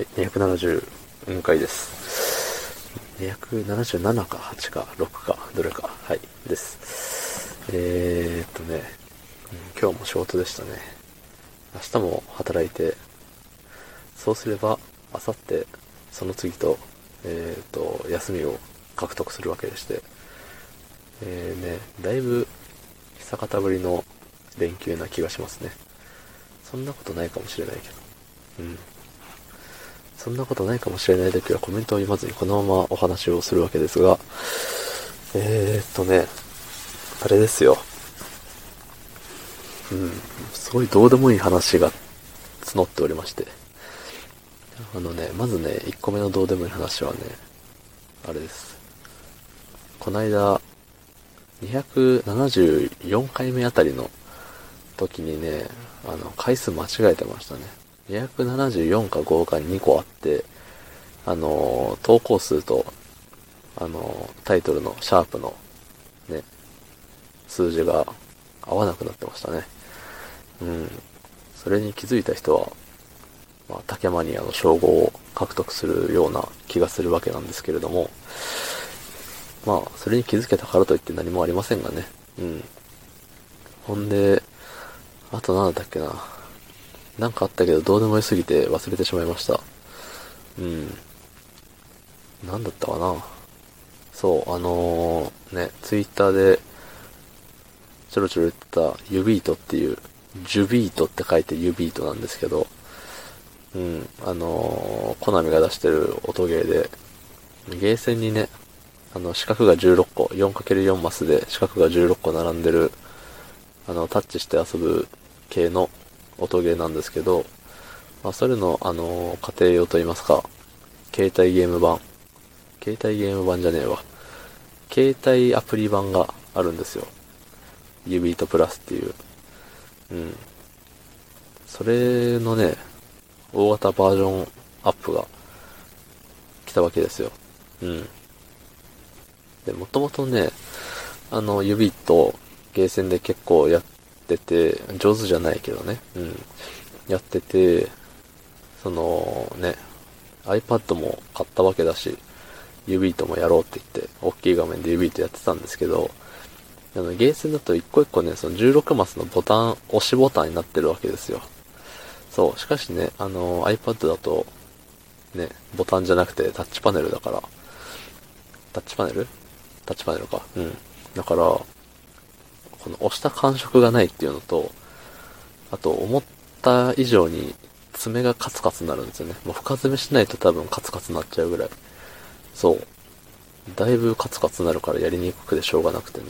はい、270回です。277か8か6かどれか、はい、です。えー、っとね、今日も仕事でしたね。明日も働いて、そうすれば、明後日、その次と、えー、っと、休みを獲得するわけでして、えー、ね、だいぶ久方ぶりの連休な気がしますね。そんなことないかもしれないけど。うん。そんなことないかもしれない時はコメントを読まずにこのままお話をするわけですが、えー、っとね、あれですよ。うん、すごいどうでもいい話が募っておりまして。あのね、まずね、1個目のどうでもいい話はね、あれです。こないだ、274回目あたりの時にね、あの、回数間違えてましたね。274か5か2個あって、あの、投稿数と、あの、タイトルのシャープの、ね、数字が合わなくなってましたね。うん。それに気づいた人は、まあ、竹マニアの称号を獲得するような気がするわけなんですけれども、まあ、それに気づけたからといって何もありませんがね。うん。ほんで、あと何だったっけな。なんかあったけど、どうでもよすぎて忘れてしまいました。うん。なんだったかな。そう、あのー、ね、ツイッターで、ちょろちょろ言ってた、ユビートっていう、ジュビートって書いてユビートなんですけど、うん、あのー、コナミが出してる音ゲーで、ゲーセンにね、あの、四角が16個、4×4 マスで四角が16個並んでる、あの、タッチして遊ぶ系の音ゲーなんですけど、まあ、それの、あの、家庭用といいますか、携帯ゲーム版、携帯ゲーム版じゃねえわ、携帯アプリ版があるんですよ。ユビートプラスっていう。うん。それのね、大型バージョンアップが来たわけですよ。うん。で、もともとね、あの、ユビート、ゲーセンで結構やってて、上手じゃないけどね、うん。やってて、そのね、iPad も買ったわけだし、ユビートもやろうって言って、大きい画面でユビートやってたんですけど、あの、ゲーセンだと一個一個ね、その16マスのボタン、押しボタンになってるわけですよ。そう、しかしね、あの、iPad だと、ね、ボタンじゃなくてタッチパネルだから、タッチパネル？タッチパネルか。うん。だから、この押した感触がないっていうのと、あと思った以上に爪がカツカツになるんですよね。もう深爪しないと多分カツカツになっちゃうぐらい。そう。だいぶカツカツになるからやりにくくてしょうがなくてね。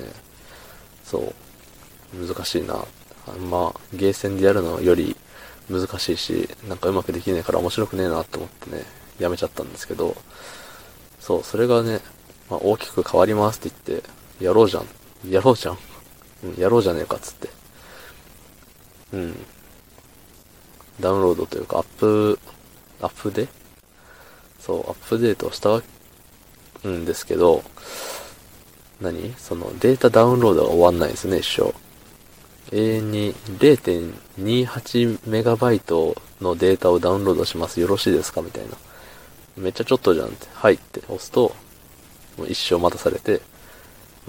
そう。難しいな。あんま、ゲーセンでやるのより難しいし、なんかうまくできねえから面白くねえなって思ってね、やめちゃったんですけど、そう、それがね、まあ、大きく変わりますって言って、やろうじゃん。やろうじゃん。うん、やろうじゃねえかっつって。うん。ダウンロードというか、アップ、アップでそう、アップデートしたわうんですけど、何？そのデータダウンロードが終わんないんですね、一生。永遠に 0.28MB のデータをダウンロードします。よろしいですか？みたいな。めっちゃちょっとじゃんって。はいって押すと、もう一生待たされて、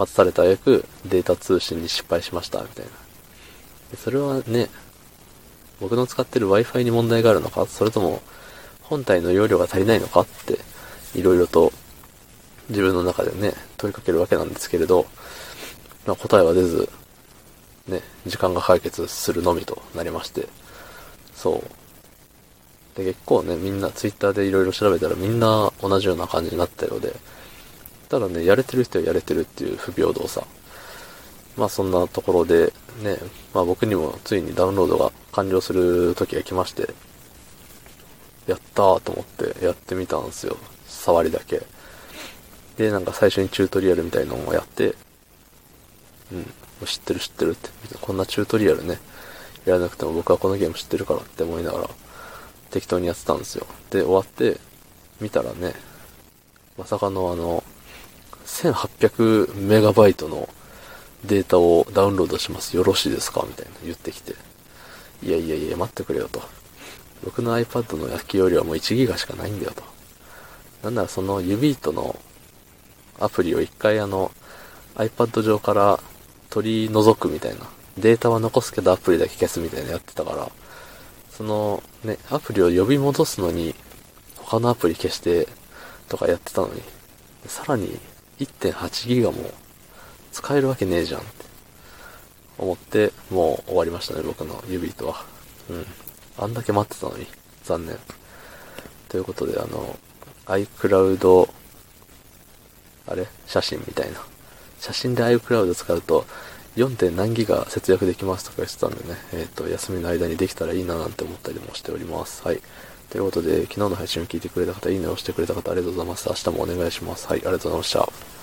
待たされた挙句データ通信に失敗しました、みたいな。それはね、僕の使ってる Wi-Fi に問題があるのか？それとも、本体の容量が足りないのか？って、いろいろと自分の中でね、問いかけるわけなんですけれど、まあ、答えは出ず、ね、時間が解決するのみとなりまして、そう。で、結構ね、みんな、ツイッターでいろいろ調べたらみんな同じような感じになったようで、ただね、やれてる人はやれてるっていう不平等さ。まあそんなところで、ね、まあ僕にもついにダウンロードが完了する時が来まして、やったーと思ってやってみたんですよ。触りだけ。で、なんか最初にチュートリアルみたいなのをやって、うん、知ってる知ってるって。こんなチュートリアルね、やらなくても僕はこのゲーム知ってるからって思いながら、適当にやってたんですよ。で、終わって、見たらね、まさかのあの、1800メガバイトのデータをダウンロードします。よろしいですか？みたいな言ってきて。いやいやいや、待ってくれよと。僕の iPad の焼き容量はもう1ギガしかないんだよと。なんならその指糸のアプリを一回あの iPad 上から取り除くみたいな。データは残すけどアプリだけ消すみたいなやってたから、そのね、アプリを呼び戻すのに他のアプリ消してとかやってたのに、さらに1.8ギガも使えるわけねえじゃんって思って、もう終わりましたね、僕の指糸は。うん。あんだけ待ってたのに、残念。ということで、あの、iCloud、あれ？写真みたいな。写真で iCloud 使うと、4. 何ギガ節約できますとか言ってたんでね、えっ、ー、と、休みの間にできたらいいななんて思ったりもしております。はい。ということで、昨日の配信を聞いてくれた方、いいねを押してくれた方、ありがとうございます。明日もお願いします。はい、ありがとうございました。